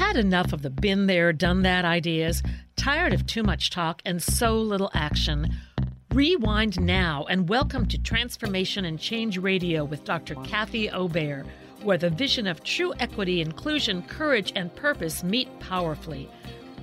Had enough of the been there, done that ideas? Tired of too much talk and so little action? Rewind now and welcome to Transformation and Change Radio with Dr. Kathy Obear, where the vision of true equity, inclusion, courage, and purpose meet powerfully.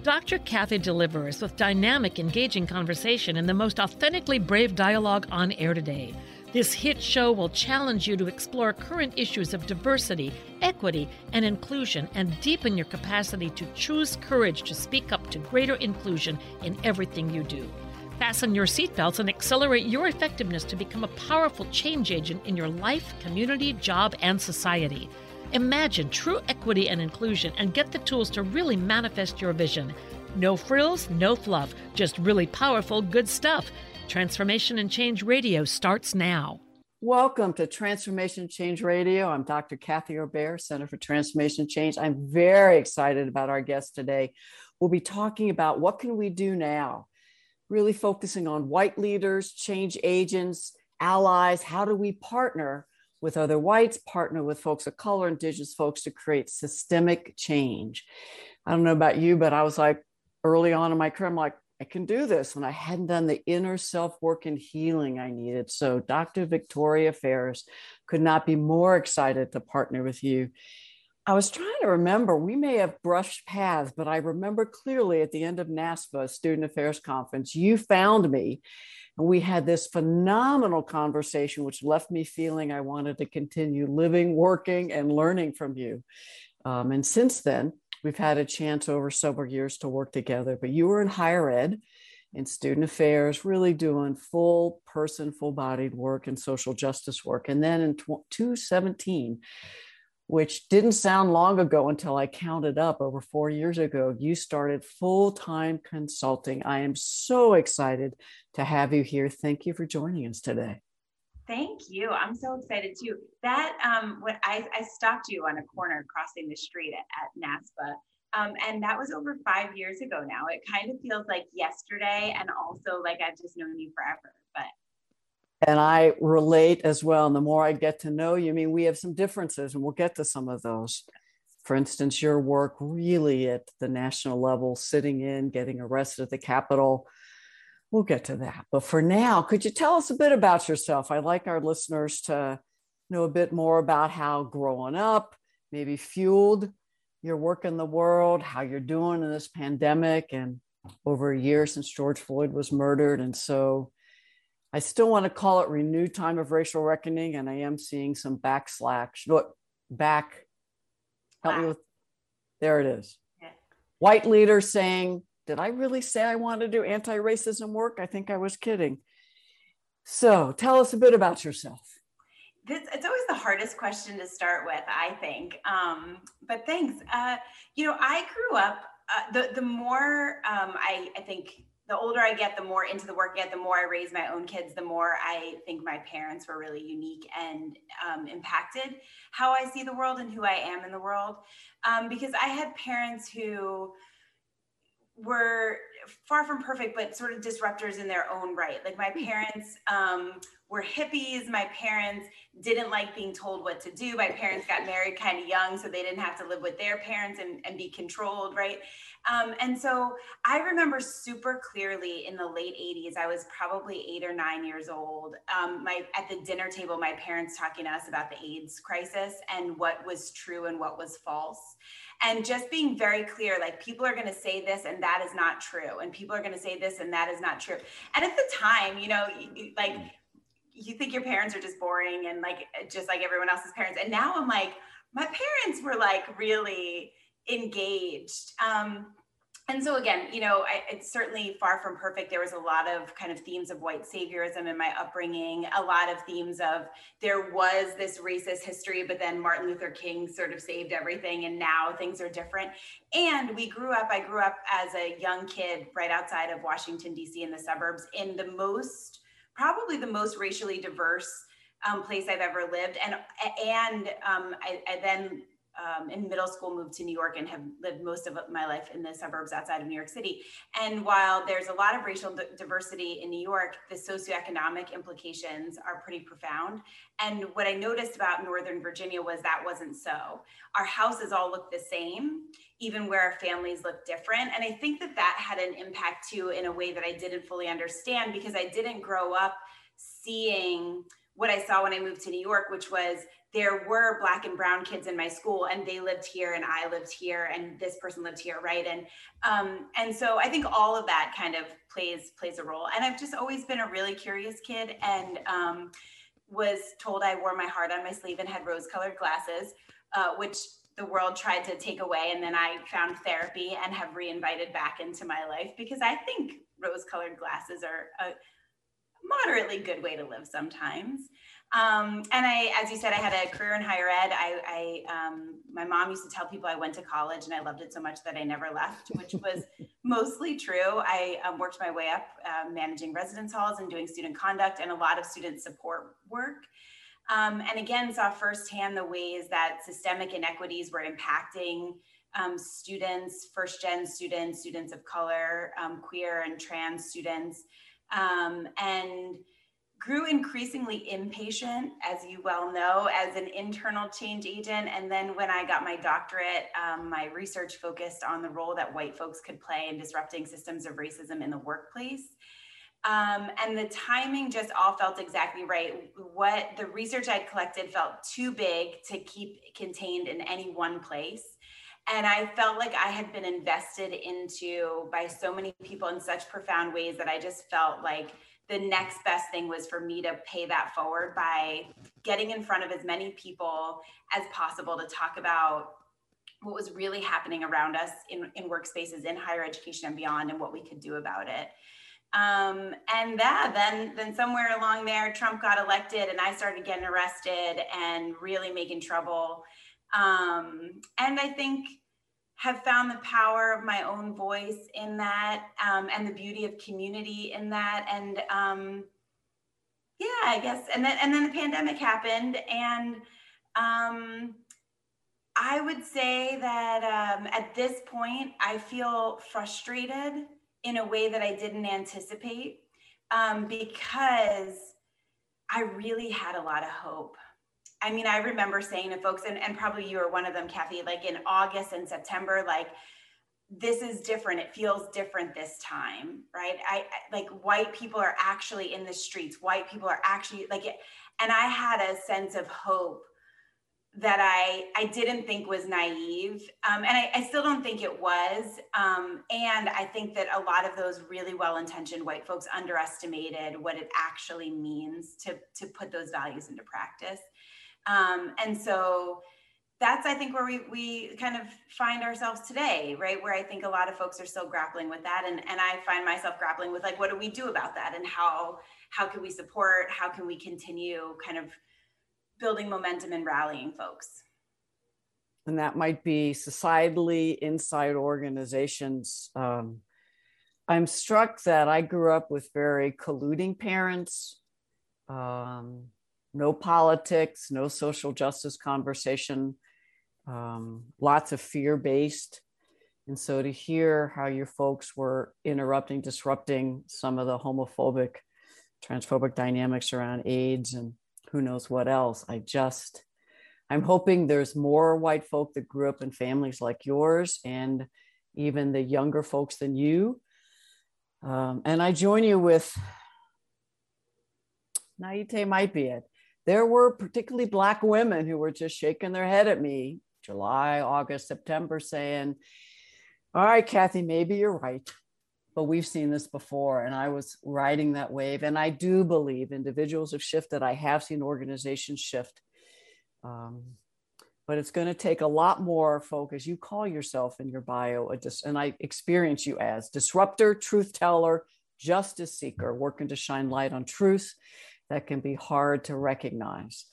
Dr. Kathy delivers with dynamic, engaging conversation and the most authentically brave dialogue on air today. This hit show will challenge you to explore current issues of diversity, equity, and inclusion and deepen your capacity to choose courage to speak up to greater inclusion in everything you do. Fasten your seatbelts and accelerate your effectiveness to become a powerful change agent in your life, community, job, and society. Imagine true equity and inclusion and get the tools to really manifest your vision. No frills, no fluff, just really powerful, good stuff. Transformation and Change Radio starts now. Welcome to Transformation Change Radio. I'm Dr. Kathy Obear, Center for Transformation Change. I'm very excited about our guest today. We'll be talking about what can we do now really focusing on white leaders, change agents, allies. How do we partner with other whites, partner with folks of color, indigenous folks to create systemic change? I don't know about you, but I was like early on in my career, I'm like, I can do this. And I hadn't done the inner self work and healing I needed. So, Dr. Victoria Farris could not be more excited to partner with you I was trying to remember, we may have brushed paths, but I remember clearly at the end of NASPA, Student Affairs Conference, you found me and we had this phenomenal conversation, which left me feeling I wanted to continue living, working, and learning from you. Um, and since then, we've had a chance over several years to work together. But you were in higher ed, in student affairs, really doing full person, full bodied work and social justice work. And then in 2017, which didn't sound long ago until I counted up over four years ago. You started full time consulting. I am so excited to have you here. Thank you for joining us today. Thank you. I'm so excited too. That um, when I, I stopped you on a corner crossing the street at, at NASPA, um, and that was over five years ago now. It kind of feels like yesterday, and also like I've just known you forever. But and I relate as well. And the more I get to know you, I mean, we have some differences, and we'll get to some of those. For instance, your work really at the national level, sitting in, getting arrested at the Capitol. We'll get to that. But for now, could you tell us a bit about yourself? I'd like our listeners to know a bit more about how growing up maybe fueled your work in the world, how you're doing in this pandemic, and over a year since George Floyd was murdered. And so, I still want to call it renewed time of racial reckoning, and I am seeing some backslash. Look, back. Help wow. me with. There it is. Yeah. White leaders saying, "Did I really say I want to do anti-racism work? I think I was kidding." So, tell us a bit about yourself. This, it's always the hardest question to start with, I think. Um, but thanks. Uh, you know, I grew up. Uh, the the more um, I, I think the older I get, the more into the work I get, the more I raise my own kids, the more I think my parents were really unique and um, impacted how I see the world and who I am in the world. Um, because I had parents who were far from perfect, but sort of disruptors in their own right. Like my hmm. parents um, were hippies. My parents didn't like being told what to do. My parents got married kind of young, so they didn't have to live with their parents and, and be controlled, right? Um, and so I remember super clearly in the late 80s, I was probably eight or nine years old. Um, my at the dinner table, my parents talking to us about the AIDS crisis and what was true and what was false. And just being very clear, like people are going to say this and that is not true, and people are going to say this and that is not true. And at the time, you know, like you think your parents are just boring and like just like everyone else's parents. And now I'm like, my parents were like really engaged. Um, and so again, you know, I, it's certainly far from perfect. There was a lot of kind of themes of white saviorism in my upbringing, a lot of themes of there was this racist history, but then Martin Luther King sort of saved everything, and now things are different. And we grew up, I grew up as a young kid right outside of Washington, D.C., in the suburbs, in the most, probably the most racially diverse um, place I've ever lived. And, and um, I, I then um, in middle school moved to New York and have lived most of my life in the suburbs outside of New York City. And while there's a lot of racial diversity in New York, the socioeconomic implications are pretty profound. And what I noticed about Northern Virginia was that wasn't so. Our houses all look the same, even where our families look different. And I think that that had an impact too in a way that I didn't fully understand because I didn't grow up seeing what I saw when I moved to New York, which was there were black and brown kids in my school and they lived here and I lived here and this person lived here, right? And um, and so I think all of that kind of plays plays a role. And I've just always been a really curious kid and um, was told I wore my heart on my sleeve and had rose-colored glasses, uh, which the world tried to take away. And then I found therapy and have reinvited back into my life because I think rose-colored glasses are moderately good way to live sometimes. Um, and I, as you said, I had a career in higher ed. I, I um, my mom used to tell people I went to college and I loved it so much that I never left, which was mostly true. I um, worked my way up uh, managing residence halls and doing student conduct and a lot of student support work. Um, and again, saw firsthand the ways that systemic inequities were impacting um, students, first gen students, students of color, um, queer and trans students. Um, and grew increasingly impatient, as you well know, as an internal change agent. And then when I got my doctorate, um, my research focused on the role that white folks could play in disrupting systems of racism in the workplace. Um, and the timing just all felt exactly right. What the research I'd collected felt too big to keep contained in any one place. And I felt like I had been invested into by so many people in such profound ways that I just felt like the next best thing was for me to pay that forward by getting in front of as many people as possible to talk about what was really happening around us in, in workspaces in higher education and beyond and what we could do about it. Um, and that then then somewhere along there trump got elected and i started getting arrested and really making trouble um, and i think have found the power of my own voice in that um, and the beauty of community in that. And um, yeah i guess and then and then the pandemic happened. And um, i would say that um, at this point i feel frustrated in a way that i didn't anticipate um, because i really had a lot of hope I mean, I remember saying to folks, and, and probably you were one of them, Kathy, like in August and September, like, this is different. It feels different this time, right? I, like white people are actually in the streets. White people are actually like, and I had a sense of hope that I I didn't think was naive, um, and I, I, still don't think it was. Um, and I think that a lot of those really well-intentioned white folks underestimated what it actually means to to put those values into practice. Um, and so that's, I think, where we, we kind of find ourselves today, right? Where I think a lot of folks are still grappling with that. And, and I find myself grappling with like, what do we do about that? And how, how can we support? How can we continue kind of building momentum and rallying folks? And that might be societally inside organizations. Um, I'm struck that I grew up with very colluding parents. Um, no politics, no social justice conversation, um, lots of fear based. And so to hear how your folks were interrupting, disrupting some of the homophobic, transphobic dynamics around AIDS and who knows what else, I just, I'm hoping there's more white folk that grew up in families like yours and even the younger folks than you. Um, and I join you with naivete might be it there were particularly Black women who were just shaking their head at me July, August, September, saying, All right, Kathy, maybe you're right. But we've seen this before. And I was riding that wave. And I do believe individuals have shifted. I have seen organizations shift. Um, but it's going to take a lot more focus. You call yourself in your bio, a dis- and I experience you as disruptor, truth teller, justice seeker, working to shine light on truth that can be hard to recognize.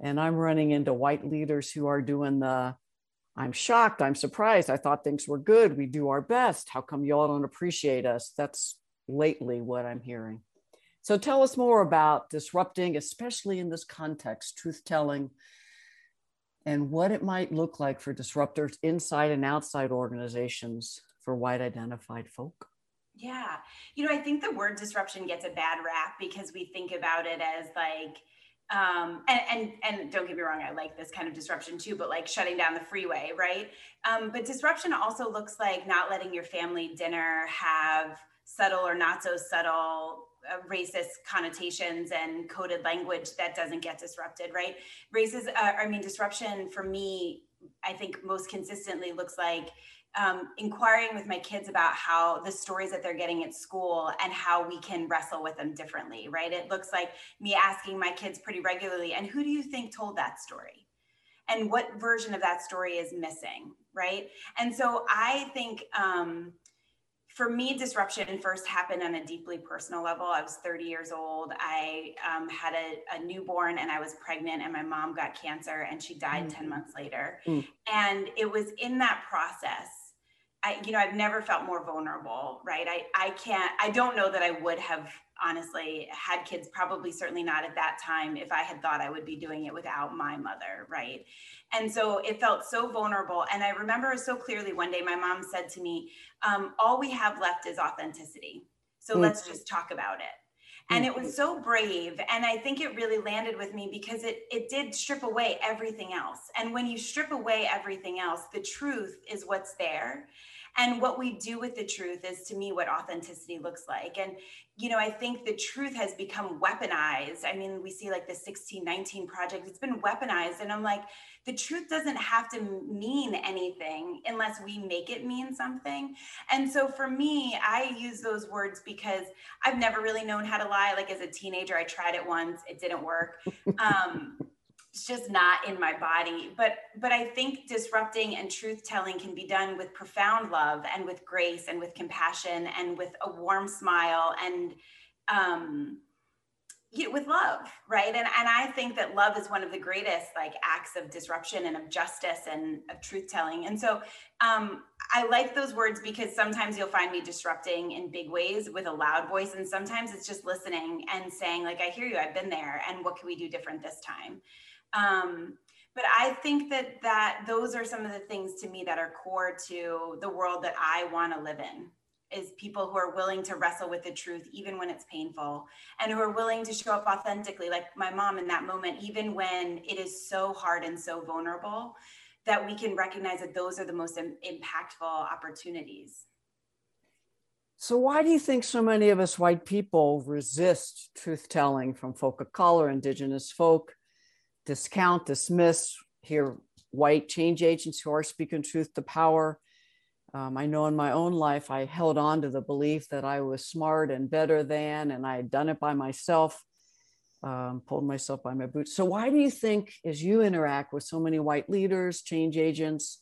And I'm running into white leaders who are doing the I'm shocked, I'm surprised, I thought things were good, we do our best. How come y'all don't appreciate us? That's lately what I'm hearing. So tell us more about disrupting, especially in this context, truth telling, and what it might look like for disruptors inside and outside organizations for white identified folk. Yeah. You know, I think the word disruption gets a bad rap because we think about it as like, um, and, and and don't get me wrong, I like this kind of disruption too, but like shutting down the freeway, right? Um, but disruption also looks like not letting your family dinner have subtle or not so subtle uh, racist connotations and coded language that doesn't get disrupted, right? Racist, uh, I mean, disruption for me, I think most consistently looks like um, inquiring with my kids about how the stories that they're getting at school and how we can wrestle with them differently, right? It looks like me asking my kids pretty regularly, and who do you think told that story? And what version of that story is missing, right? And so I think um, for me, disruption first happened on a deeply personal level. I was 30 years old. I um, had a, a, newborn and I was pregnant, and my mom got cancer and she died mm. 10 months later. Mm. And it was in that process I, you know, I've never felt more vulnerable, right? I, I can't, I don't know that I would have honestly had kids, probably certainly not at that time, if I had thought I would be doing it without my mother, right? And so it felt so vulnerable. And I remember so clearly one day my mom said to me, um, All we have left is authenticity. So mm-hmm. let's just talk about it and it was so brave and i think it really landed with me because it it did strip away everything else and when you strip away everything else the truth is what's there and what we do with the truth is to me what authenticity looks like. And you know i think the truth has become weaponized. I mean we see like the 1619 project. It's been weaponized and i'm like the truth doesn't have to mean anything unless we make it mean something. And so for me i use those words because i've never really known how to lie. Like as a teenager i tried it once. It didn't work. Um, it's just not in my body. But but i think disrupting and truth telling can be done with profound love and with grace and with compassion and with a warm smile and um you, with love right? And and i think that love is one of the greatest like acts of disruption and of justice and of truth telling. And so um i like those words because sometimes you'll find me disrupting in big ways with a loud voice and sometimes it's just listening and saying like i hear you. I've been there. And what can we do different this time um, but I think that that those are some of the things to me that are core to the world that I want to live in is people who are willing to wrestle with the truth even when it's painful and who are willing to show up authentically like my mom in that moment even when it is so hard and so vulnerable that we can recognize that those are the most Im- impactful opportunities. So why do you think so many of us white people resist truth telling from folk of color indigenous folk discount, dismiss, hear white change agents who are speaking truth to power. Um, I know in my own life, I held on to the belief that I was smart and better than, and I had done it by myself, um, pulled myself by my boots. So, why do you think, as you interact with so many white leaders, change agents,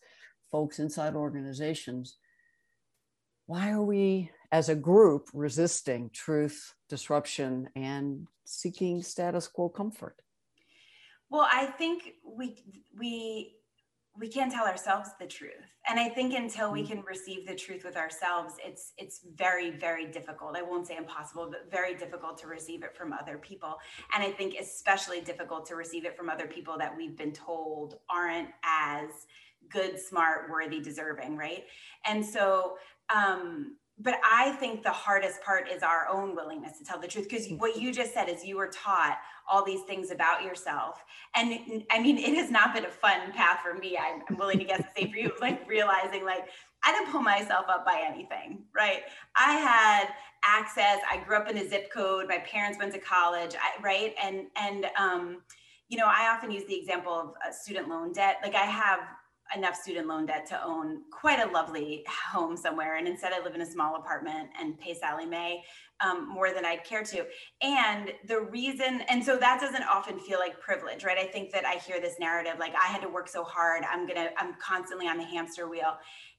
folks inside organizations, why are we as a group resisting truth, disruption, and seeking status quo comfort? Well, I think we we we can't tell ourselves the truth and i think until we mm. can receive the truth with ourselves it's it's very very difficult i won't say impossible but very difficult to receive it from other people and i think especially difficult to receive it from other people that we've been told aren't as good smart worthy deserving right and so um but I think the hardest part is our own willingness to tell the truth. Because what you just said is you were taught all these things about yourself. And I mean, it has not been a fun path for me. I'm, I'm willing to guess the same for you. Like realizing, like, I didn't pull myself up by anything, right? I had access. I grew up in a zip code. My parents went to college, I, right? And and um, you know, I often use the example of student loan debt. Like I have enough student loan debt to own quite a lovely home somewhere. And instead, I live in a small apartment and pay Sallie Mae um, more than I'd care to. And the reason, and so that doesn't often feel like privilege, right? I think that I hear this narrative like, I had to work so hard, I'm gonna, I'm constantly on the hamster wheel.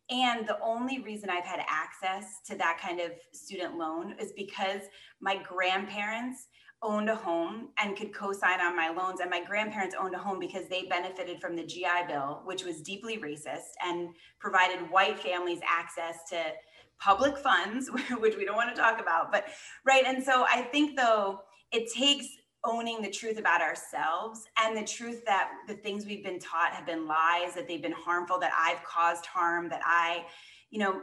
And the only reason I've had access to that kind of student loan is because my grandparents owned a home and could co-sign on my loans and my grandparents owned a home because they benefited from the GI bill which was deeply racist and provided white families access to public funds which we don't want to talk about but right and so I think though it takes owning the truth about ourselves and the truth that the things we've been taught have been lies, that they've been harmful, that I've caused harm, that I, you know,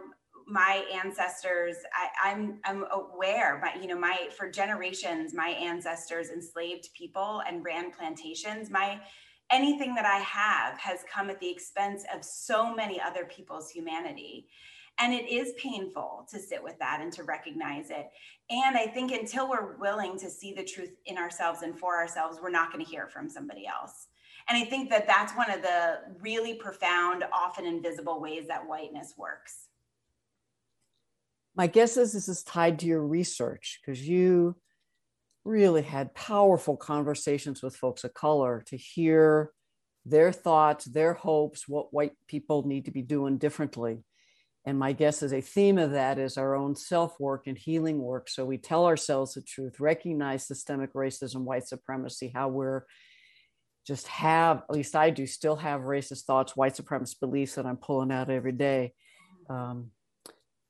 my ancestors, I, I'm I'm aware, but you know, my for generations, my ancestors enslaved people and ran plantations. My anything that I have has come at the expense of so many other people's humanity. And it is painful to sit with that and to recognize it. And I think until we're willing to see the truth in ourselves and for ourselves, we're not going to hear from somebody else. And I think that that's one of the really profound, often invisible ways that whiteness works. My guess is this is tied to your research because you really had powerful conversations with folks of color to hear their thoughts, their hopes, what white people need to be doing differently. And my guess is a theme of that is our own self work and healing work. So we tell ourselves the truth, recognize systemic racism, white supremacy, how we're just have, at least I do, still have racist thoughts, white supremacist beliefs that I'm pulling out every day. Um,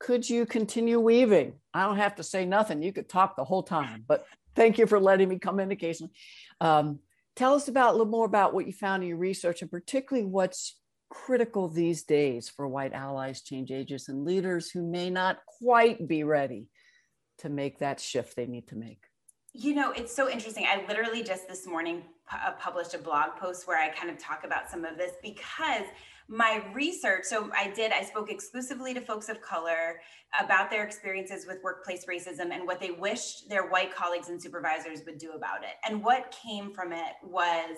could you continue weaving? I don't have to say nothing. You could talk the whole time, but thank you for letting me come in occasionally. Um, tell us about a little more about what you found in your research and particularly what's critical these days for white allies, change agents, and leaders who may not quite be ready to make that shift they need to make? You know, it's so interesting. I literally just this morning published a blog post where I kind of talk about some of this because my research so i did i spoke exclusively to folks of color about their experiences with workplace racism and what they wished their white colleagues and supervisors would do about it and what came from it was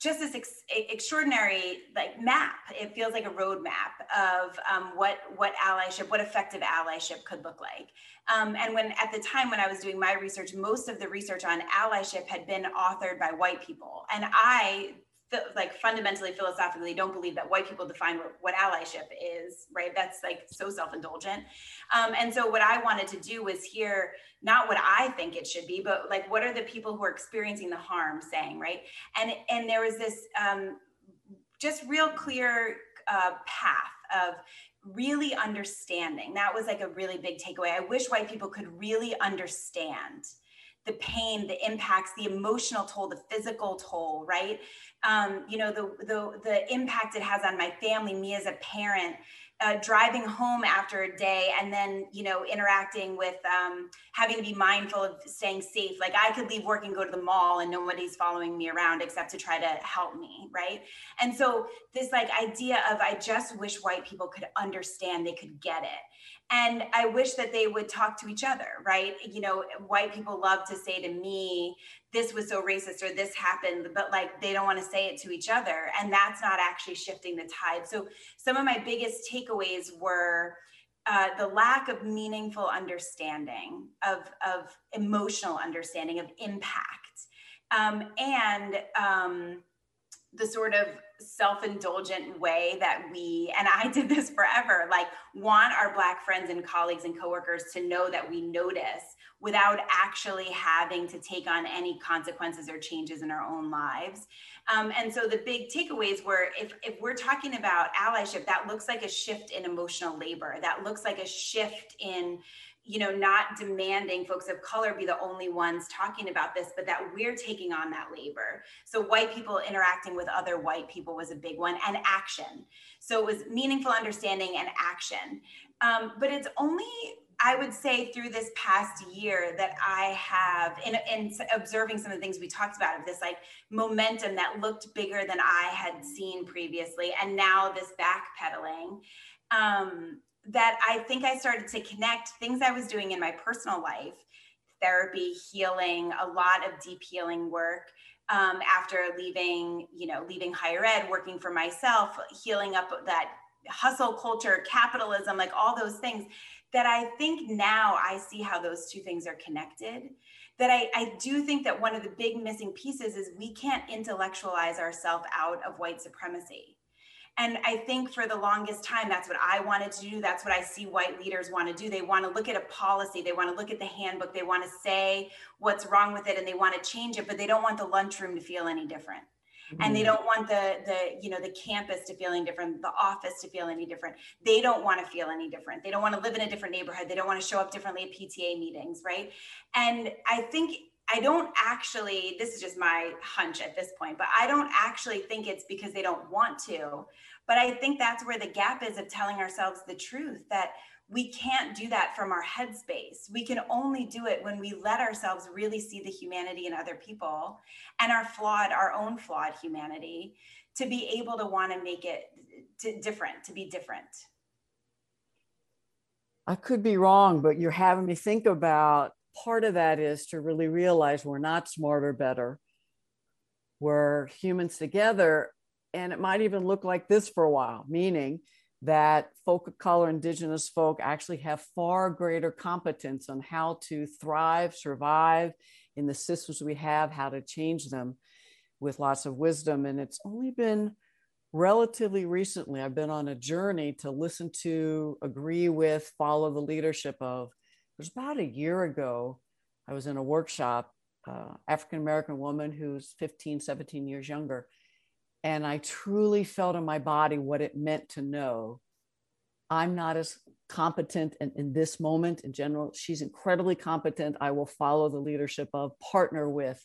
just this ex- extraordinary like map. It feels like a roadmap of um, what what allyship, what effective allyship could look like. Um, and when at the time when I was doing my research, most of the research on allyship had been authored by white people, and I like fundamentally philosophically don't believe that white people define what, what allyship is right? That's like so self-indulgent. Um, and so what i wanted to do was hear not what i think it should be but like what are the people who are experiencing the harm saying right? And and there was this um, just real clear uh, path of really understanding. That was like a really big takeaway. I wish white people could really understand the pain, the impacts, the emotional toll, the physical toll, right? Um, you know, the, the the impact it has on my family, me as a parent, uh, driving home after a day and then you know interacting with um, having to be mindful of staying safe. Like i could leave work and go to the mall and nobody's following me around except to try to help me right? And so this like idea of i just wish white people could understand they could get it and i wish that they would talk to each other right? You know white people love to say to me this was so racist or this happened but like they don't want to say it to each other and that's not actually shifting the tide. So some of my biggest takeaways were uh, the lack of meaningful understanding of, of emotional understanding of impact um, and um, the sort of self-indulgent way that we and i did this forever like want our black friends and colleagues and coworkers to know that we notice without actually having to take on any consequences or changes in our own lives. Um, and so the big takeaways were if, if we're talking about allyship that looks like a shift in emotional labor. That looks like a shift in you know, not demanding folks of color be the only ones talking about this, but that we're taking on that labor. So white people interacting with other white people was a big one, and action. So it was meaningful understanding and action. Um, but it's only I would say through this past year that I have, in, in, observing some of the things we talked about, of this like momentum that looked bigger than I had seen previously, and now this backpedaling. Um, that I think I started to connect things I was doing in my personal life, therapy, healing, a lot of deep healing work. Um, after leaving, you know, leaving higher ed, working for myself, healing up that hustle culture, capitalism, like all those things that I think now I see how those two things are connected. That I, I do think that one of the big missing pieces is we can't intellectualize ourselves out of white supremacy and I think for the longest time, that's what I wanted to do. That's what I see white leaders want to do. They want to look at a policy, they want to look at the handbook, they want to say what's wrong with it, and they want to change it, but they don't want the lunchroom to feel any different. Mm-hmm. And they mm-hmm. don't want the the you know the campus to feel any different, the office to feel any different. They don't want to feel any different. They don't want to live in a different neighborhood. They don't want to show up differently at PTA meetings, right? And I think I don't actually, this is just my hunch at this point, but I don't actually think it's because they don't want to. But I think that's where the gap is of telling ourselves the truth that we can't do that from our headspace. We can only do it when we let ourselves really see the humanity in other people and our flawed, our own flawed humanity to be able to want to make it to different, to be different. I could be wrong, but you're having me think about part of that is to really realize we're not smarter, better. We're humans together. And it might even look like this for a while, meaning that folk of color, indigenous folk actually have far greater competence on how to thrive, survive in the systems we have, how to change them with lots of wisdom. And it's only been relatively recently, I've been on a journey to listen to, agree with, follow the leadership of. It was about a year ago, I was in a workshop, uh, African American woman who's 15, 17 years younger. And I truly felt in my body what it meant to know I'm not as competent in, in this moment in general. She's incredibly competent. I will follow the leadership of, partner with.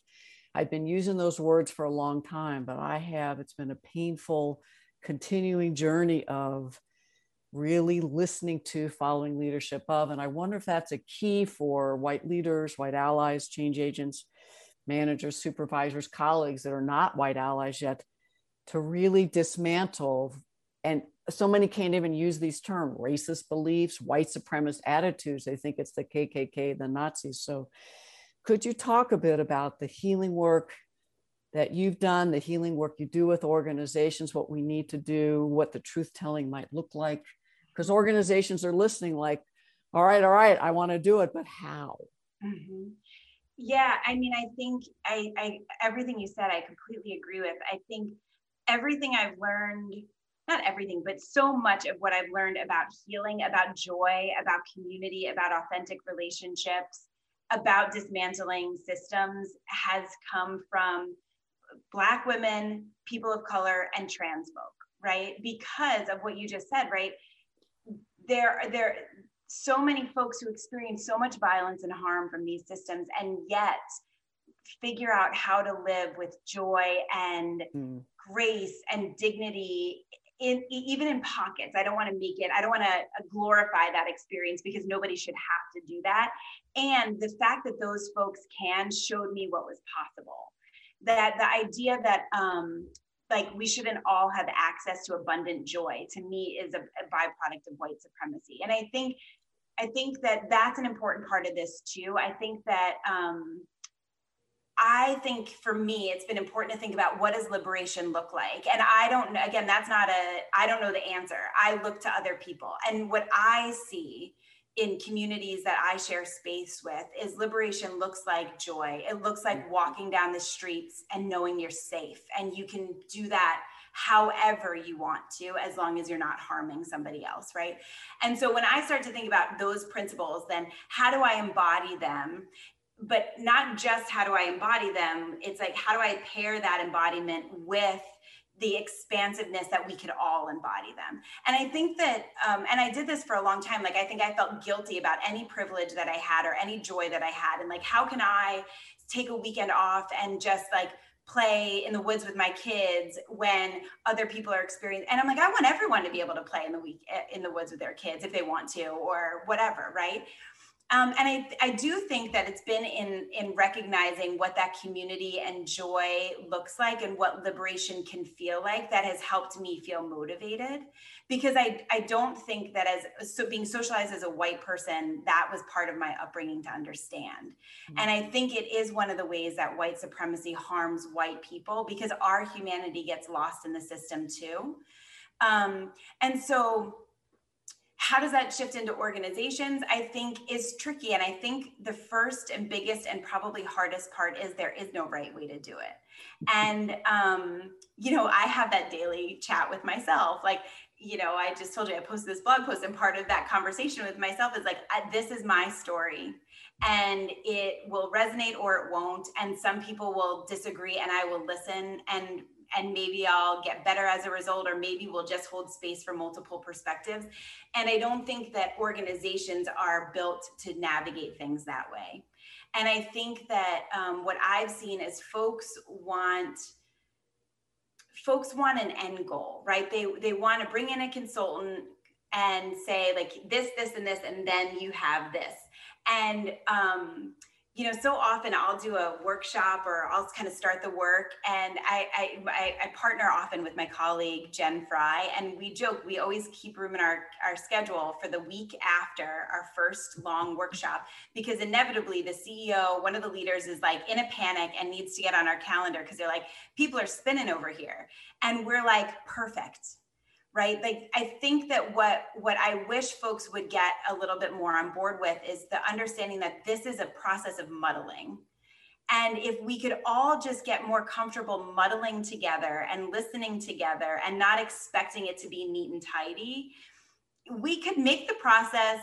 I've been using those words for a long time, but I have, it's been a painful, continuing journey of really listening to, following leadership of. And I wonder if that's a key for white leaders, white allies, change agents, managers, supervisors, colleagues that are not white allies yet to really dismantle. And so many can't even use these terms racist beliefs, white supremacist attitudes. They think it's the KKK, the Nazis. So could you talk a bit about the healing work that you've done, the healing work you do with organizations, what we need to do, what the truth telling might look like? Because organizations are listening, like, all right, all right, I want to do it, but how? Mm-hmm. Yeah, I mean, I think I, I everything you said, I completely agree with. I think everything I've learned, not everything, but so much of what I've learned about healing, about joy, about community, about authentic relationships, about dismantling systems has come from Black women, people of color, and trans folk, right? Because of what you just said, right? There, are there, so many folks who experience so much violence and harm from these systems, and yet figure out how to live with joy and mm. grace and dignity in even in pockets. I don't want to make it i don't want to uh, glorify that experience because nobody should have to do that. And the fact that those folks can showed me what was possible. That the idea that um like we shouldn't all have access to abundant joy to me is a, a byproduct of white supremacy and i think i think that that's an important part of this too i think that um I think for me, it's been important to think about what does liberation look like. And I don't, again, that's not a, I don't know the answer. I look to other people. And what I see in communities that I share space with is liberation looks like joy. It looks like mm-hmm. walking down the streets and knowing you're safe. And you can do that however you want to, as long as you're not harming somebody else, right? And so when I start to think about those principles, then how do I embody them but not just how do I embody them, it's like how do I pair that embodiment with the expansiveness that we could all embody them. And I think that, um, and I did this for a long time. Like, I think I felt guilty about any privilege that I had or any joy that I had. And like, how can I take a weekend off and just like play in the woods with my kids when other people are experiencing? And I'm like, I want everyone to be able to play in the week in the woods with their kids if they want to or whatever, right? Um, and I, I do think that it's been in in recognizing what that community and joy looks like and what liberation can feel like that has helped me feel motivated. Because I, I don't think that as so being socialized as a white person that was part of my upbringing to understand. Mm-hmm. and I think it is one of the ways that white supremacy harms white people because our humanity gets lost in the system too. Um, and so how does that shift into organizations? I think is tricky and i think the first and biggest and probably hardest part is there is no right way to do it. And um, you know i have that daily chat with myself like you know i just told you i posted this blog post and part of that conversation with myself is like this is my story and it will resonate or it won't and some people will disagree and i will listen and and maybe I'll get better as a result, or maybe we'll just hold space for multiple perspectives. And I don't think that organizations are built to navigate things that way. And I think that um, what I've seen is folks want folks want an end goal, right? They they want to bring in a consultant and say like this, this, and this, and then you have this. And um, you know, so often I'll do a workshop or I'll kind of start the work, and I, I I, partner often with my colleague Jen Fry, and we joke we always keep room in our our schedule for the week after our first long workshop because inevitably the CEO, one of the leaders, is like in a panic and needs to get on our calendar because they're like people are spinning over here, and we're like perfect right? Like i think that what what i wish folks would get a little bit more on board with is the understanding that this is a process of muddling. And if we could all just get more comfortable muddling together and listening together and not expecting it to be neat and tidy we could make the process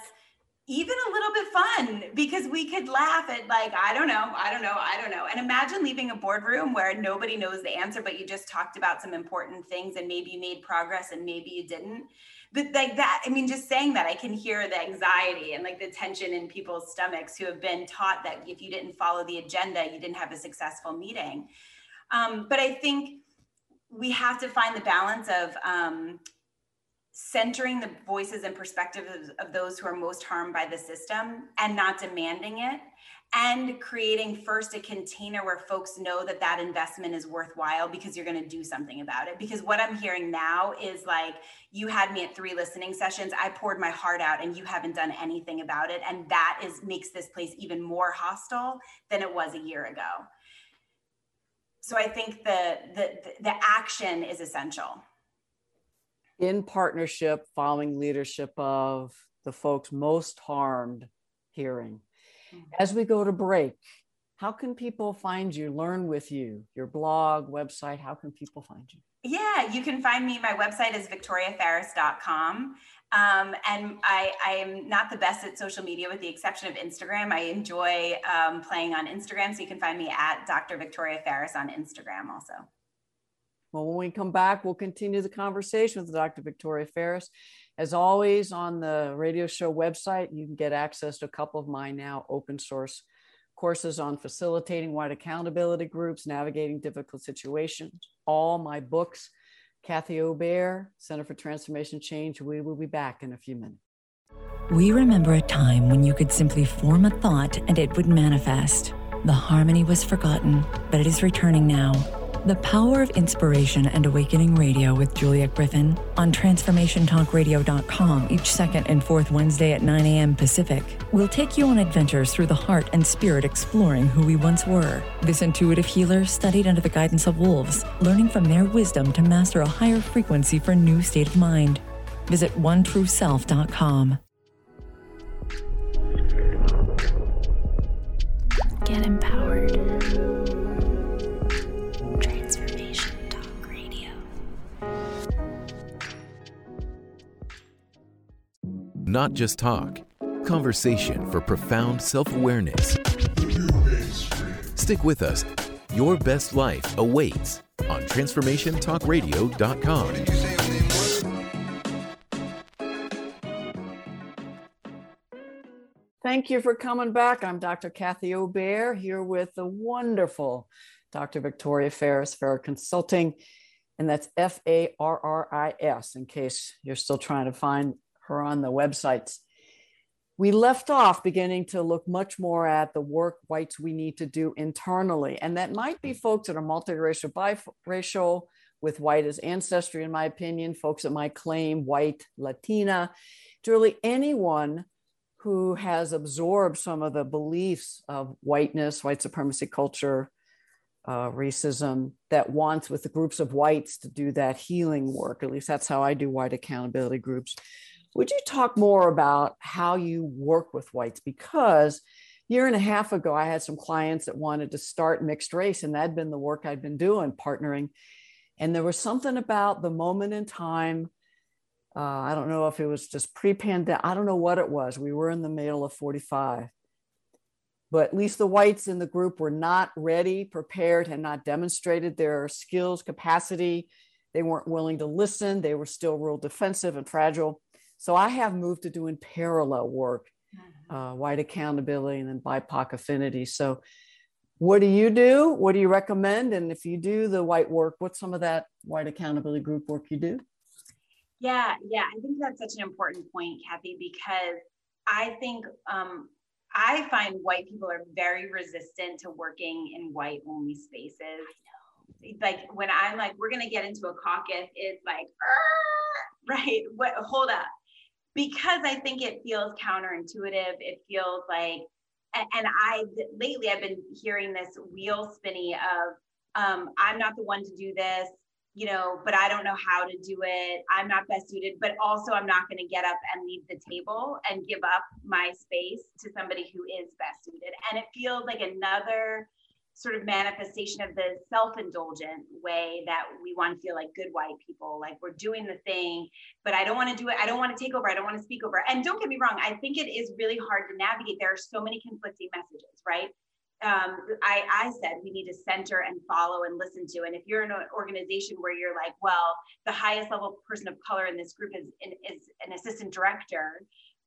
even a little bit fun because we could laugh at like i don't know i don't know i don't know. And imagine leaving a boardroom where nobody knows the answer but you just talked about some important things and maybe you made progress and maybe you didn't. But like that i mean just saying that i can hear the anxiety and like the tension in people's stomachs who have been taught that if you didn't follow the agenda you didn't have a successful meeting. Um, but i think we have to find the balance of um, centering the voices and perspectives of those who are most harmed by the system and not demanding it and creating first a container where folks know that that investment is worthwhile because you're going to do something about it. Because what i'm hearing now is like you had me at three listening sessions i poured my heart out and you haven't done anything about it. And that is makes this place even more hostile than it was a year ago. So i think the the the action is essential in partnership, following leadership of the folks most harmed hearing. Mm-hmm. As we go to break, how can people find you, learn with you, your blog, website? How can people find you? Yeah, you can find me. My website is victoriafarris.com. Um, and I, I am not the best at social media with the exception of Instagram. I enjoy um, playing on Instagram. So you can find me at Dr. Victoria Farris on Instagram also. Well, when we come back, we'll continue the conversation with Dr. Victoria Farris. As always, on the radio show website, you can get access to a couple of my now open source courses on facilitating white accountability groups, navigating difficult situations, all my books. Kathy Obear, Center for Transformation Change. We will be back in a few minutes. We remember a time when you could simply form a thought and it would manifest. The harmony was forgotten, but it is returning now the Power of Inspiration and Awakening Radio with Juliet Griffin on TransformationTalkRadio.com each second and fourth Wednesday at 9 a.m. Pacific. We'll take you on adventures through the heart and spirit exploring who we once were. This intuitive healer studied under the guidance of wolves, learning from their wisdom to master a higher frequency for a new state of mind. Visit OneTrueSelf.com. Get empowered. Not just talk, conversation for profound self awareness. Stick with us. Your best life awaits on TransformationTalkRadio.com. Thank you for coming back. I'm Dr. Kathy Obear here with the wonderful Dr. Victoria Faris, Farris Consulting, and that's F A R R I S, in case you're still trying to find her on the websites. We left off beginning to look much more at the work whites we need to do internally. And that might be folks that are multiracial, biracial, with white as ancestry, in my opinion, folks that might claim white, Latina. Really anyone who has absorbed some of the beliefs of whiteness, white supremacy culture, uh, racism that wants with the groups of whites to do that healing work. At least that's how I do white accountability groups. Would you talk more about how you work with whites? Because year and a half ago, I had some clients that wanted to start mixed race, and that'd been the work I'd been doing, partnering. And there was something about the moment in time. Uh, I don't know if it was just pre pandemic, I don't know what it was. We were in the middle of 45. but at least the whites in the group were not ready, prepared, had not demonstrated their skills, capacity. They weren't willing to listen. They were still real defensive and fragile. So I have moved to doing parallel work, mm-hmm. uh, white accountability and then BIPOC affinity. So what do you do? What do you recommend? And if you do the white work, what's some of that white accountability group work you do? Yeah, yeah, I think that's such an important point, Kathy, because I think um, I find white people are very resistant to working in white only spaces. Like when I'm like, we're gonna get into a caucus, it's like, right? What? Hold up, because I think it feels counterintuitive. It feels like, and, I lately I've been hearing this wheel spinny of, um, I'm not the one to do this you know, but I don't know how to do it. I'm not best suited, but also I'm not going to get up and leave the table and give up my space to somebody who is best suited. And it feels like another sort of manifestation of the self-indulgent way that we want to feel like good white people like we're doing the thing but i don't want to do it i don't want to take over i don't want to speak over and don't get me wrong i think it is really hard to navigate there are so many conflicting messages right um, I, I said we need to center and follow and listen to. And if you're in an organization where you're like, well, the highest level person of color in this group is, is an assistant director,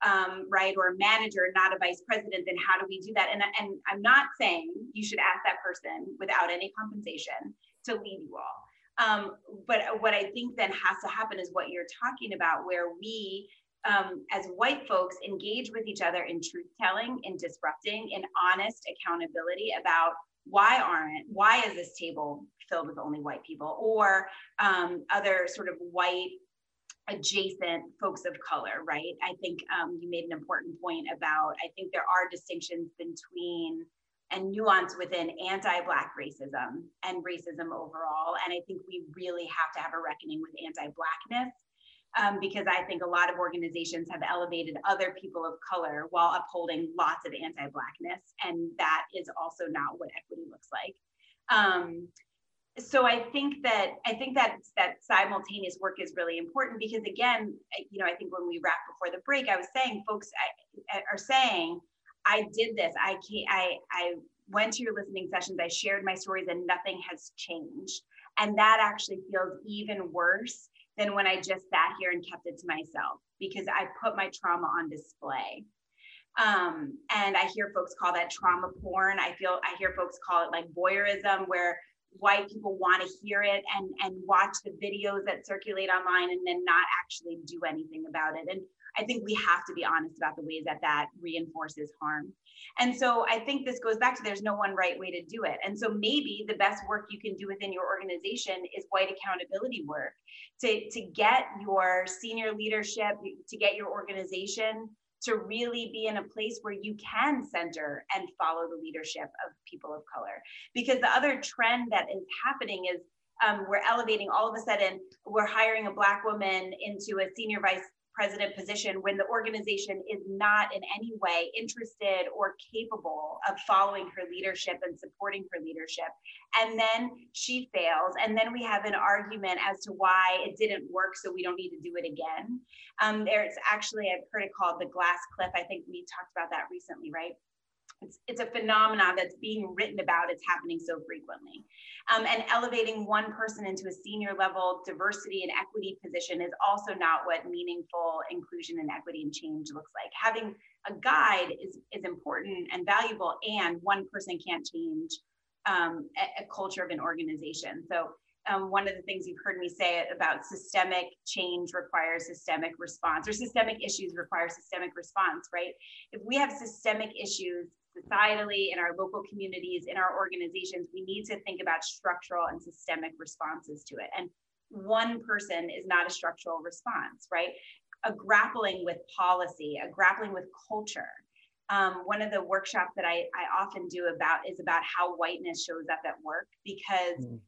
um, right, or a manager, not a vice president, then how do we do that? And, and I'm not saying you should ask that person without any compensation to lead you all. Um, but what I think then has to happen is what you're talking about, where we um, as white folks engage with each other in truth telling, in disrupting, in honest accountability about why aren't, why is this table filled with only white people or um, other sort of white adjacent folks of color, right? I think um, you made an important point about, I think there are distinctions between and nuance within anti-black racism and racism overall. And I think we really have to have a reckoning with anti-blackness um, because I think a lot of organizations have elevated other people of color while upholding lots of anti-blackness, and that is also not what equity looks like. Um, so I think that I think that that simultaneous work is really important because again, you know, I think when we wrapped before the break, I was saying folks are saying, I did this, I can't, I I went to your listening sessions, I shared my stories, and nothing has changed, and that actually feels even worse than when I just sat here and kept it to myself because I put my trauma on display. Um, and I hear folks call that trauma porn. I feel I hear folks call it like voyeurism, where white people want to hear it and and watch the videos that circulate online and then not actually do anything about it. And I think we have to be honest about the ways that that reinforces harm. And so I think this goes back to there's no one right way to do it. And so maybe the best work you can do within your organization is white accountability work to, to get your senior leadership, to get your organization to really be in a place where you can center and follow the leadership of people of color. Because the other trend that is happening is um, we're elevating all of a sudden, we're hiring a Black woman into a senior vice president position when the organization is not in any way interested or capable of following her leadership and supporting her leadership. And then she fails. And then we have an argument as to why it didn't work, so we don't need to do it again. Um, there's actually, I've heard it called the glass cliff. I think we talked about that recently, right? It's, it's a phenomenon that's being written about. It's happening so frequently. Um, and elevating one person into a senior level diversity and equity position is also not what meaningful inclusion and equity and change looks like. Having a guide is, is important and valuable, and one person can't change um, a, a, culture of an organization. So um, one of the things you've heard me say about systemic change requires systemic response, or systemic issues require systemic response, right? If we have systemic issues societally, in our local communities, in our organizations, we need to think about structural and systemic responses to it. And one person is not a structural response, right? A grappling with policy, a grappling with culture. Um, one of the workshops that I, I often do about is about how whiteness shows up at work because mm.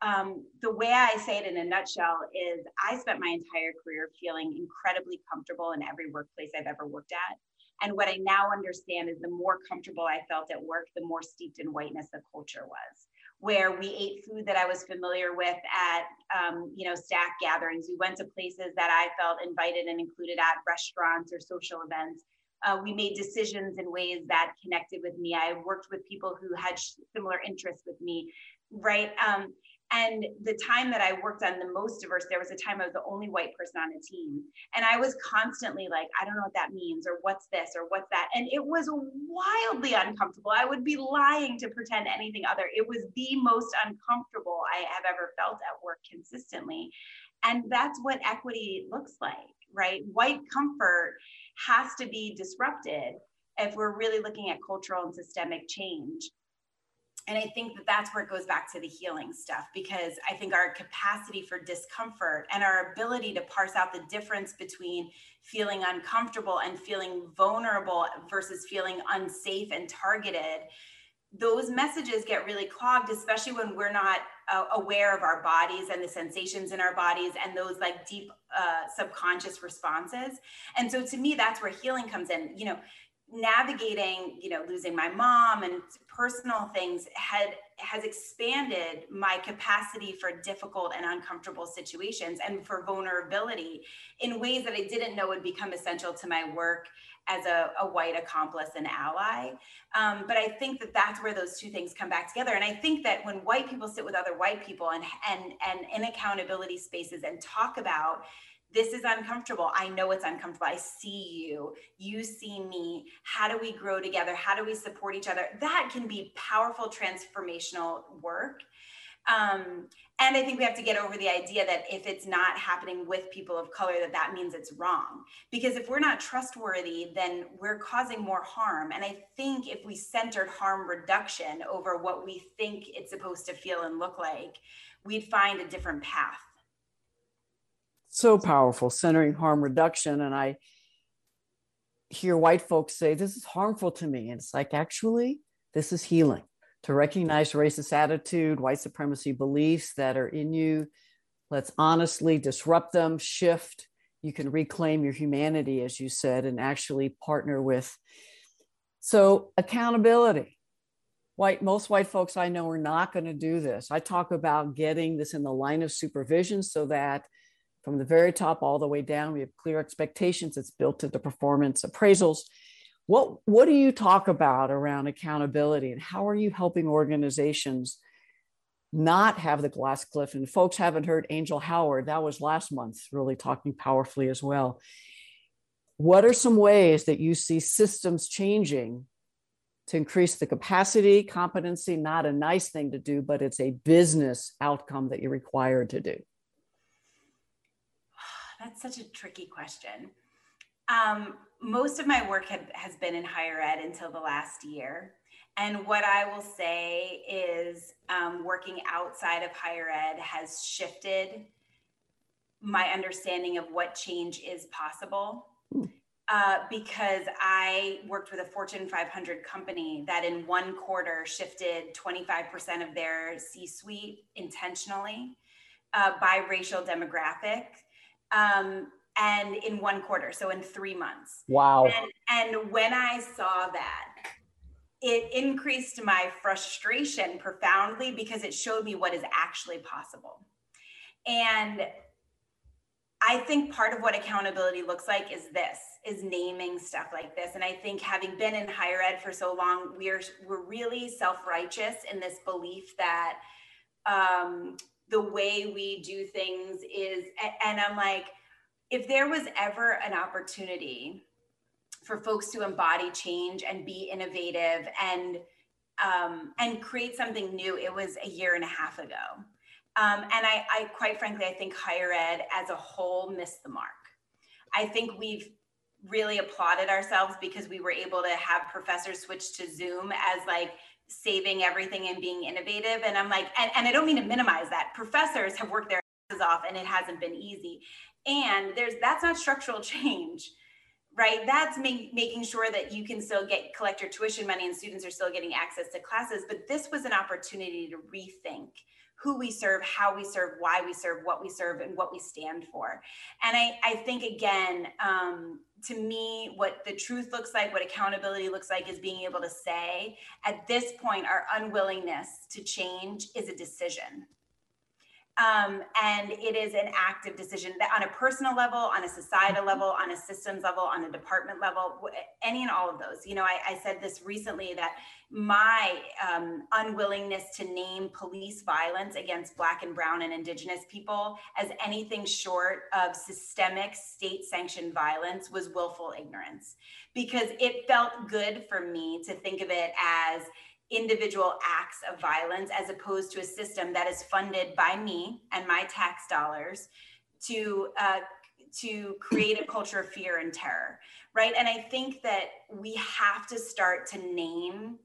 um, the way I say it in a nutshell is I spent my entire career feeling incredibly comfortable in every workplace I've ever worked at. And what I now understand is the more comfortable I felt at work, the more steeped in whiteness the culture was. Where we ate food that I was familiar with at, um, you know, staff gatherings. We went to places that I felt invited and included at restaurants or social events Uh, we made decisions in ways that connected with me. I worked with people who had similar interests with me, right? Um, and the time that I worked on the most diverse, there was a time I was the only white person on a team. And I was constantly like, I don't know what that means, or what's this, or what's that. And it was wildly uncomfortable. I would be lying to pretend anything other. It was the most uncomfortable I have ever felt at work consistently. And that's what equity looks like, right? White comfort has to be disrupted if we're really looking at cultural and systemic change and I think that that's where it goes back to the healing stuff because I think our capacity for discomfort and our ability to parse out the difference between feeling uncomfortable and feeling vulnerable versus feeling unsafe and targeted, those messages get really clogged, especially when we're not uh, aware of our bodies and the sensations in our bodies and those like deep uh, subconscious responses. And so to me, that's where healing comes in. You know, navigating you know losing my mom and personal things had has expanded my capacity for difficult and uncomfortable situations and for vulnerability in ways that i didn't know would become essential to my work as a, a white accomplice and ally. Um, but i think that that's where those two things come back together. And i think that when white people sit with other white people and and and in accountability spaces and talk about this is uncomfortable. I know it's uncomfortable. I see you. You see me. How do we grow together? How do we support each other? That can be powerful transformational work. Um, and I think we have to get over the idea that if it's not happening with people of color, that that means it's wrong. Because if we're not trustworthy, then we're causing more harm. And I think if we centered harm reduction over what we think it's supposed to feel and look like, we'd find a different path so powerful, centering harm reduction. And I hear white folks say, This is harmful to me. And it's like, actually, this is healing to recognize racist attitude, white supremacy beliefs that are in you. Let's honestly disrupt them, shift. You can reclaim your humanity, as you said, and actually partner with. So, accountability. White, most white folks I know are not going to do this. I talk about getting this in the line of supervision so that from the very top all the way down. We have clear expectations. It's built into performance appraisals. What, what do you talk about around accountability and how are you helping organizations not have the glass cliff? And folks haven't heard Angel Howard, that was last month, really talking powerfully as well. What are some ways that you see systems changing to increase the capacity, competency, not a nice thing to do, but it's a business outcome that you're required to do? That's such a tricky question. Um, most of my work had, has been in higher ed until the last year. And what I will say is um, working outside of higher ed has shifted my understanding of what change is possible. Uh, because I worked with a Fortune 500 company that in one quarter shifted 25% of their C suite intentionally uh, by racial demographic um, and in one quarter, so in three months. Wow. And, and when I saw that, it increased my frustration profoundly because it showed me what is actually possible. And I think part of what accountability looks like is this is naming stuff like this. And I think having been in higher ed for so long, we're we're really self-righteous in this belief that um, the way we do things is and i'm like if there was ever an opportunity for folks to embody change and be innovative and um, and create something new it was a year and a half ago. Um, and I, I quite frankly i think higher ed as a whole missed the mark. I think we've really applauded ourselves because we were able to have professors switch to zoom as like saving everything and being innovative. And I'm like, and, and I don't mean to minimize that. Professors have worked their asses off and it hasn't been easy. And there's that's not structural change, right? That's make, making sure that you can still get collect your tuition money and students are still getting access to classes. But this was an opportunity to rethink who we serve, how we serve, why we serve, what we serve, and what we stand for. And I, I think again, um, to me, what the truth looks like, what accountability looks like, is being able to say, at this point, our unwillingness to change is a decision. Um, and it is an active decision that on a personal level, on a societal mm-hmm. level, on a systems level, on a department level, any and all of those. You know, I, I said this recently that my um, unwillingness to name police violence against Black and Brown and Indigenous people as anything short of systemic state sanctioned violence was willful ignorance because it felt good for me to think of it as individual acts of violence as opposed to a system that is funded by me and my tax dollars to uh, to create a culture of fear and terror right? And i think that we have to start to name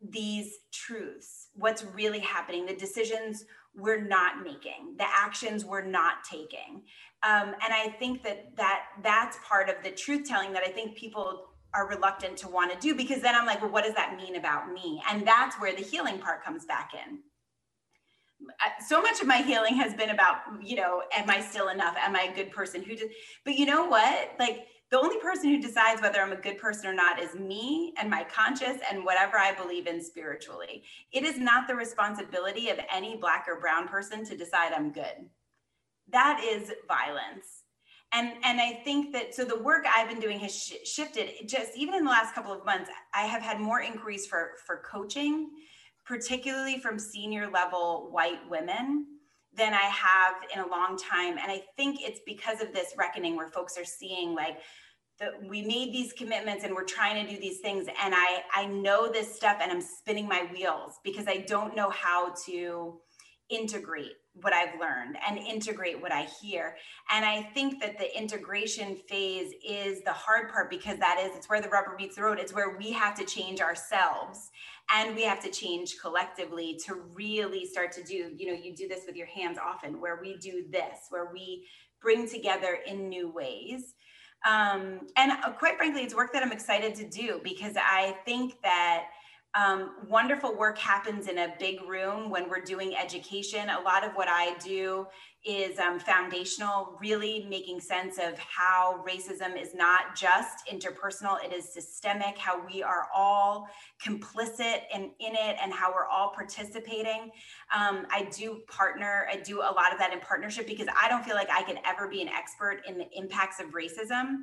these truths. What's really happening the decisions we're not making the actions we're not taking. Um, and i think that that that's part of the truth telling that i think people are reluctant to want to do because then I'm like, well, what does that mean about me? And that's where the healing part comes back in. So much of my healing has been about, you know, am I still enough? Am I a good person who does? But you know what? Like the only person who decides whether I'm a good person or not is me and my conscious and whatever I believe in spiritually. It is not the responsibility of any black or brown person to decide I'm good. That is violence and and i think that so the work i've been doing has sh- shifted. Just even in the last couple of months i have had more inquiries for for coaching particularly from senior level white women than i have in a long time. And i think it's because of this reckoning where folks are seeing like that we made these commitments and we're trying to do these things. And i i know this stuff and i'm spinning my wheels because i don't know how to integrate what I've learned and integrate what I hear. And I think that the integration phase is the hard part because that is it's where the rubber meets the road. It's where we have to change ourselves and we have to change collectively to really start to do, you know, you do this with your hands often where we do this, where we bring together in new ways. Um, and uh, quite frankly, it's work that I'm excited to do because I think that um, wonderful work happens in a big room when we're doing education. A lot of what I do is um, foundational, really making sense of how racism is not just interpersonal, it is systemic, how we are all complicit in, in it, and how we're all participating. Um, I do partner, I do a lot of that in partnership because I don't feel like I can ever be an expert in the impacts of racism.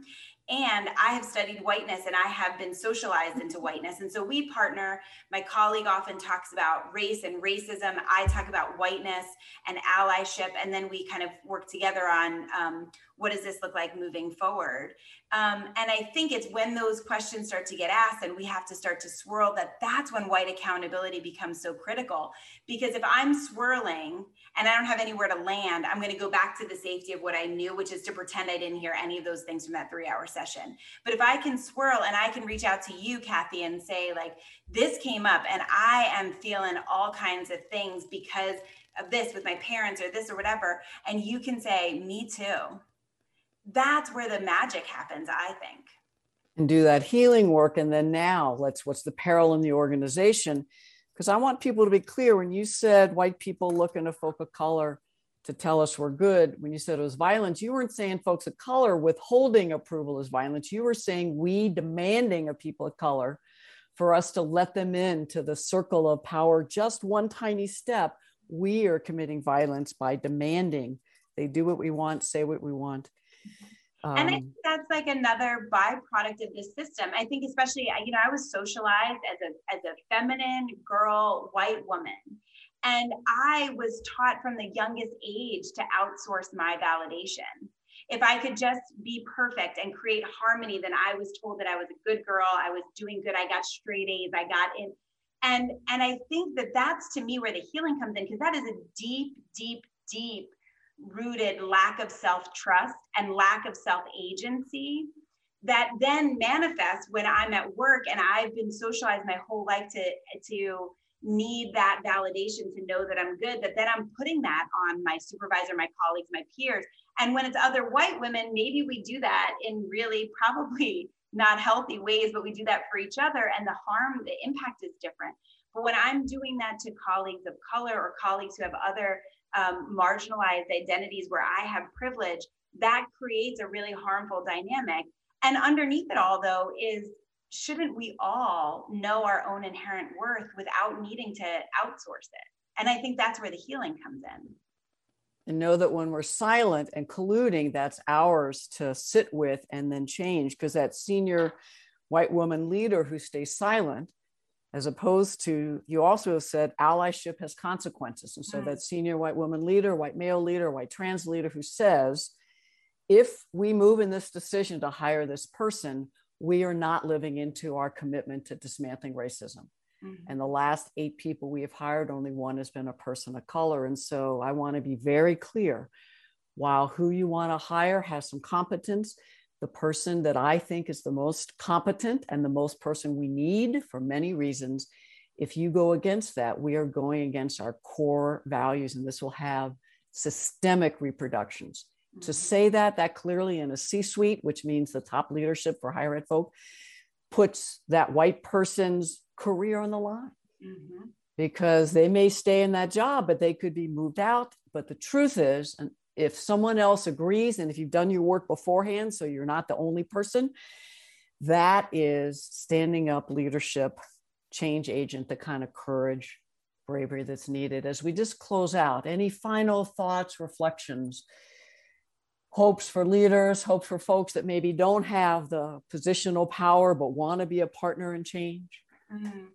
And I have studied whiteness and I have been socialized into whiteness. And so we partner. My colleague often talks about race and racism. I talk about whiteness and allyship. And then we kind of work together on um, what does this look like moving forward. Um, and I think it's when those questions start to get asked and we have to start to swirl that that's when white accountability becomes so critical. Because if I'm swirling and I don't have anywhere to land, I'm going to go back to the safety of what I knew, which is to pretend I didn't hear any of those things from that three hour session. But if I can swirl and I can reach out to you, Kathy, and say, like, this came up and I am feeling all kinds of things because of this with my parents or this or whatever, and you can say, me too that's where the magic happens, I think. And do that healing work. And then now let's, what's the peril in the organization? Because I want people to be clear when you said white people looking to folk of color to tell us we're good, when you said it was violence, you weren't saying folks of color withholding approval is violence. You were saying we demanding of people of color for us to let them into the circle of power just one tiny step. We are committing violence by demanding they do what we want, say what we want. Um, and I think that's like another byproduct of this system. I think, especially, you know, I was socialized as a as a feminine girl, white woman, and I was taught from the youngest age to outsource my validation. If I could just be perfect and create harmony, then I was told that I was a good girl. I was doing good. I got straight A's. I got in, and and I think that that's to me where the healing comes in because that is a deep, deep, deep rooted lack of self trust and lack of self agency that then manifests when I'm at work and I've been socialized my whole life to to need that validation to know that I'm good that then I'm putting that on my supervisor my colleagues my peers. And when it's other white women maybe we do that in really probably not healthy ways but we do that for each other and the harm the impact is different. But when I'm doing that to colleagues of color or colleagues who have other um, marginalized identities where I have privilege, that creates a really harmful dynamic. And underneath it all, though, is shouldn't we all know our own inherent worth without needing to outsource it? And I think that's where the healing comes in. and know that when we're silent and colluding, that's ours to sit with and then change. Because that senior white woman leader who stays silent, as opposed to, you also have said allyship has consequences. And so mm. that senior white woman leader, white male leader, white trans leader who says, if we move in this decision to hire this person, we are not living into our commitment to dismantling racism. Mm-hmm. And the last eight people we have hired, only one has been a person of color. And so I want to be very clear while who you want to hire has some competence, the person that I think is the most competent and the most person we need for many reasons, if you go against that, we are going against our core values, and this will have systemic reproductions. Mm-hmm. To say that, that clearly in a C suite, which means the top leadership for higher ed folk, puts that white person's career on the line mm-hmm. because they may stay in that job, but they could be moved out. But the truth is, and if someone else agrees, and if you've done your work beforehand, so you're not the only person, that is standing up leadership, change agent, the kind of courage, bravery that's needed. As we just close out, any final thoughts, reflections? hopes for leaders, hopes for folks that maybe don't have the positional power but want to be a partner in change? Mm-hmm.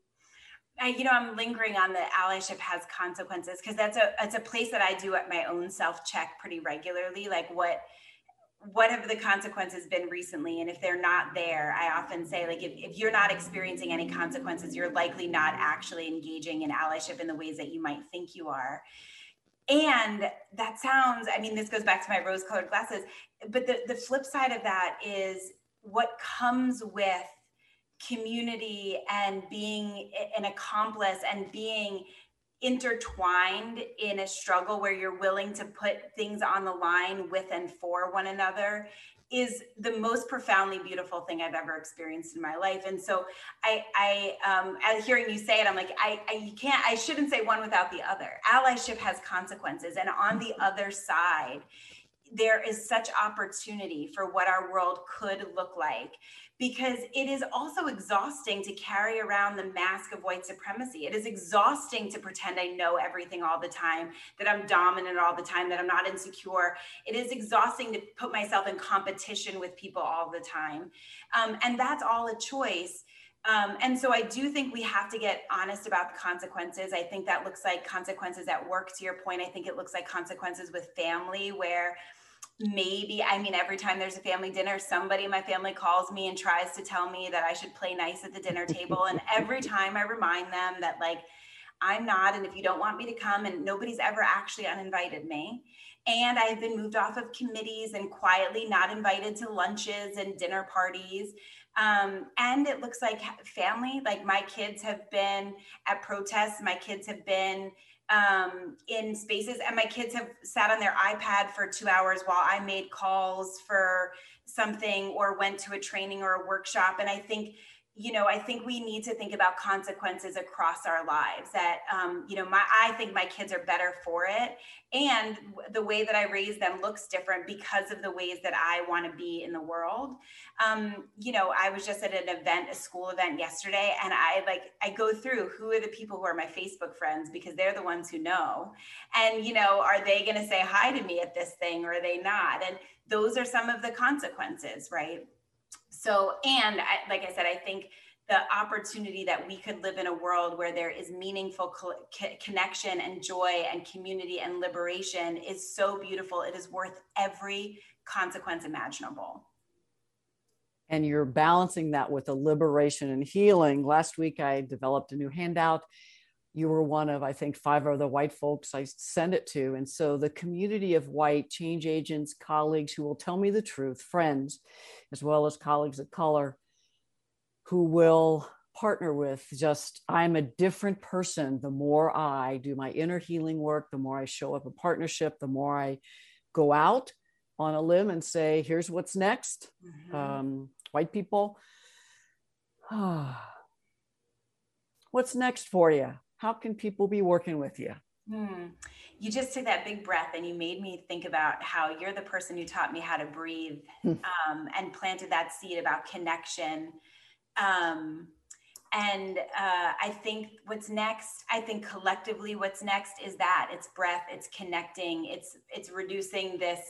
I, you know, I'm lingering on the allyship has consequences because that's a it's a place that I do at my own self check pretty regularly. Like what what have the consequences been recently and if they're not there i often say like if, if you're not experiencing any consequences you're likely not actually engaging in allyship in the ways that you might think you are and that sounds i mean this goes back to my rose colored glasses but the, the flip side of that is what comes with community and being an accomplice and being intertwined in a struggle where you're willing to put things on the line with and for one another is the most profoundly beautiful thing I've ever experienced in my life. And so I, I, um, as hearing you say it, I'm like, I, I, can't, I shouldn't say one without the other. Allyship has consequences. And on the other side, there is such opportunity for what our world could look like because it is also exhausting to carry around the mask of white supremacy. It is exhausting to pretend I know everything all the time, that I'm dominant all the time, that I'm not insecure. It is exhausting to put myself in competition with people all the time. Um, and that's all a choice. Um, and so I do think we have to get honest about the consequences. I think that looks like consequences at work, to your point. I think it looks like consequences with family, where maybe i mean every time there's a family dinner somebody in my family calls me and tries to tell me that i should play nice at the dinner table and every time i remind them that like i'm not and if you don't want me to come and nobody's ever actually uninvited me. And i've been moved off of committees and quietly not invited to lunches and dinner parties. Um, and it looks like family like my kids have been at protests my kids have been um, in spaces. And my kids have sat on their ipad for two hours while i made calls for something or went to a training or a workshop. And i think you know, I think we need to think about consequences across our lives. That, um, you know, my I think my kids are better for it, and the way that I raise them looks different because of the ways that I want to be in the world. Um, you know, I was just at an event, a school event yesterday, and I like I go through who are the people who are my Facebook friends because they're the ones who know, and you know, are they going to say hi to me at this thing or are they not? And those are some of the consequences, right? So, and I, like I said, I think the opportunity that we could live in a world where there is meaningful co- connection and joy and community and liberation is so beautiful. It is worth every consequence imaginable. And you're balancing that with a liberation and healing. Last week, I developed a new handout. You were one of, I think, five other white folks I sent it to. And so the community of white change agents, colleagues who will tell me the truth, friends, as well as colleagues of color who will partner with just i'm a different person the more i do my inner healing work the more i show up in partnership the more i go out on a limb and say here's what's next mm-hmm. um, white people what's next for you how can people be working with you Hmm. You just took that big breath and you made me think about how you're the person who taught me how to breathe hmm. um, and planted that seed about connection. Um, and uh, I think what's next, I think collectively, what's next is that it's breath, it's connecting, it's it's reducing this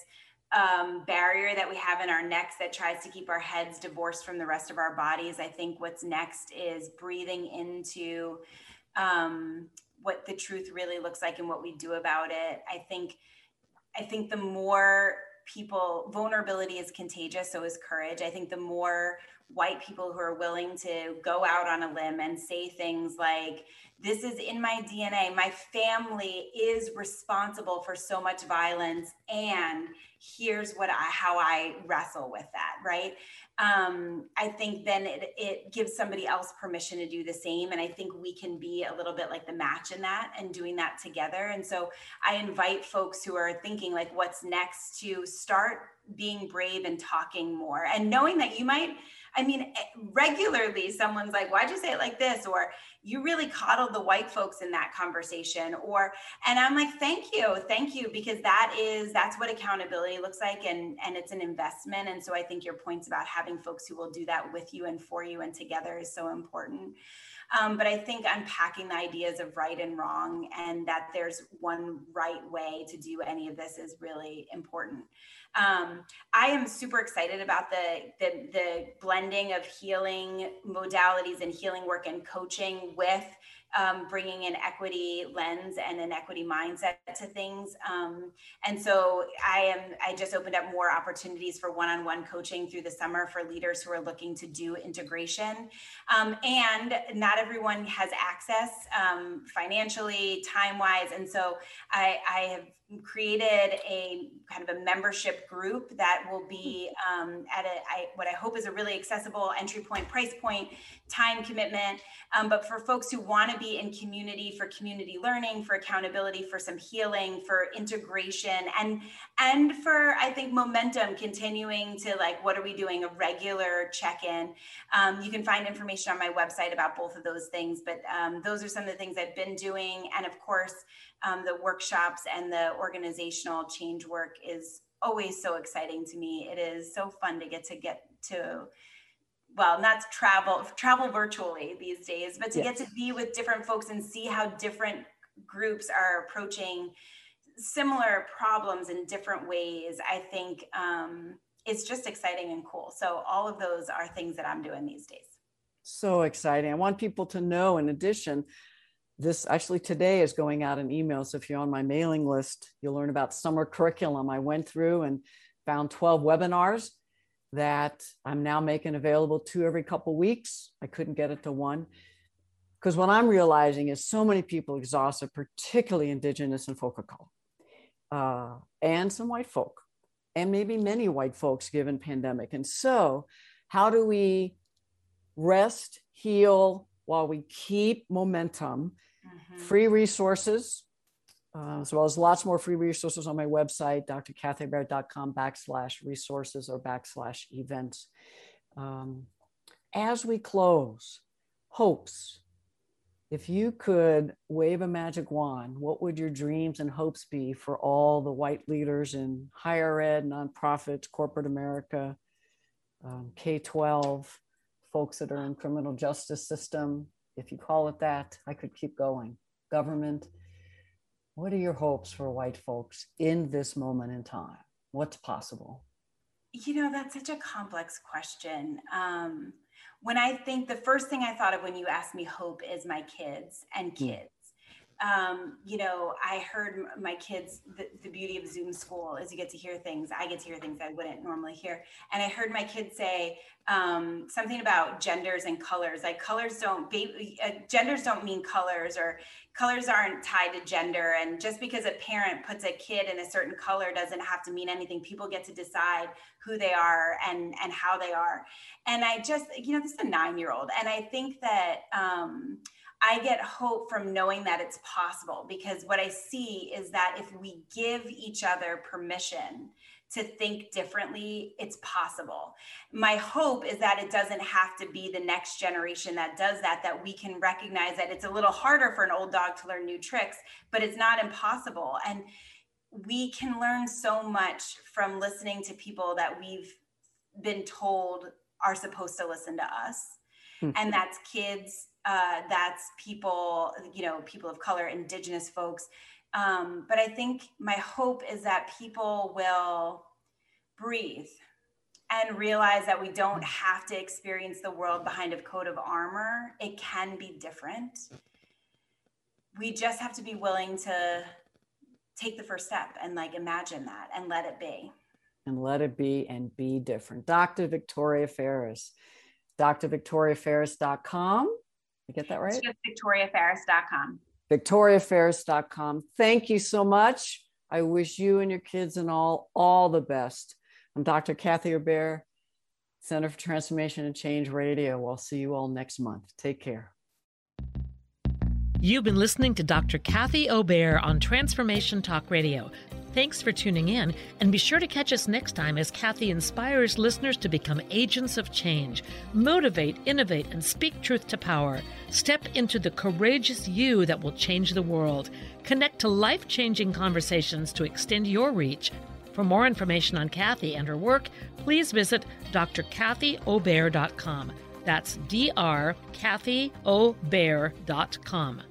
um, barrier that we have in our necks that tries to keep our heads divorced from the rest of our bodies. I think what's next is breathing into um, what the truth really looks like and what we do about it. I think I think the more people vulnerability is contagious so is courage i think the more white people who are willing to go out on a limb and say things like this is in my dna my family is responsible for so much violence and here's what i how i wrestle with that right um, I think then it, it gives somebody else permission to do the same. And I think we can be a little bit like the match in that and doing that together. And so I invite folks who are thinking like what's next to start being brave and talking more and knowing that you might I mean, eh, regularly someone's like, why'd you say it like this? Or you really coddled the white folks in that conversation. Or, and I'm like, thank you, thank you, because that is, that's what accountability looks like. And, and it's an investment. And so I think your points about having folks who will do that with you and for you and together is so important. Um, but I think unpacking the ideas of right and wrong and that there's one right way to do any of this is really important. Um, I am super excited about the, the, the blending of healing modalities and healing work and coaching with um, bringing an equity lens and an equity mindset to things. Um, and so I am, I just opened up more opportunities for one-on-one coaching through the summer for leaders who are looking to do integration. Um, and not everyone has access um, financially, time-wise. And so I, I have created a kind of a membership group that will be um, at a I, what I hope is a really accessible entry point, price point, time commitment. Um, but for folks who want to be in community, for community learning, for accountability, for some healing, for integration, and and for I think momentum, continuing to like what are we doing a regular check in. Um, you can find information on my website about both of those things. But um, those are some of the things I've been doing, and of course um, the workshops and the organizational change work is always so exciting to me. It is so fun to get to get to well, not travel travel virtually these days, but to yes. get to be with different folks and see how different groups are approaching similar problems in different ways. I think um, it's just exciting and cool. So all of those are things that I'm doing these days. So exciting! I want people to know, in addition, this actually today is going out in email. So if you're on my mailing list, you'll learn about summer curriculum. I went through and found 12 webinars that I'm now making available two every couple weeks. I couldn't get it to one. Because what I'm realizing is so many people exhausted, particularly indigenous and folk of color, uh, and some white folk, and maybe many white folks given pandemic. And so, how do we rest, heal, while we keep momentum Mm-hmm. Free resources, uh, as well as lots more free resources on my website, drkathyobear.com backslash resources or backslash events. Um, as we close, hopes. If you could wave a magic wand, what would your dreams and hopes be for all the white leaders in higher ed, nonprofits, corporate America, um, K 12, folks that are in criminal justice system, if you call it that, I could keep going. Government, what are your hopes for white folks in this moment in time? What's possible? You know, that's such a complex question. Um, when I think the first thing I thought of when you asked me hope is my kids and hmm. kids um, you know, I heard my kids, the, the, beauty of Zoom school is you get to hear things. I get to hear things I wouldn't normally hear. And I heard my kids say um, something about genders and colors. Like colors don't, baby, uh, genders don't mean colors or colors aren't tied to gender. And just because a parent puts a kid in a certain color doesn't have to mean anything. People get to decide who they are and, and how they are. And I just, you know, this is a nine year old. And I think that, um, I get hope from knowing that it's possible because what I see is that if we give each other permission to think differently, it's possible. My hope is that it doesn't have to be the next generation that does that, that we can recognize that it's a little harder for an old dog to learn new tricks, but it's not impossible. And we can learn so much from listening to people that we've been told are supposed to listen to us mm-hmm. and that's kids, uh, that's people, you know, people of color, indigenous folks. Um, but I think my hope is that people will breathe and realize that we don't have to experience the world behind a coat of armor. It can be different. We just have to be willing to take the first step and like imagine that and let it be. And let it be and be different. Dr. Victoria Farris, drvictoriafarris.com. You get that right? It's just victoriafarris.com. victoriafarris.com. Thank you so much. I wish you and your kids and all all the best. I'm Dr. Kathy Obear, Center for Transformation and Change Radio. We'll see you all next month. Take care. You've been listening to Dr. Kathy Obear on Transformation Talk Radio. Thanks for tuning in, and be sure to catch us next time as Kathy inspires listeners to become agents of change, motivate, innovate, and speak truth to power. Step into the courageous you that will change the world. Connect to life changing conversations to extend your reach for more information on Kathy and her work, please visit drkathyobear.com. That's drkathyobear.com.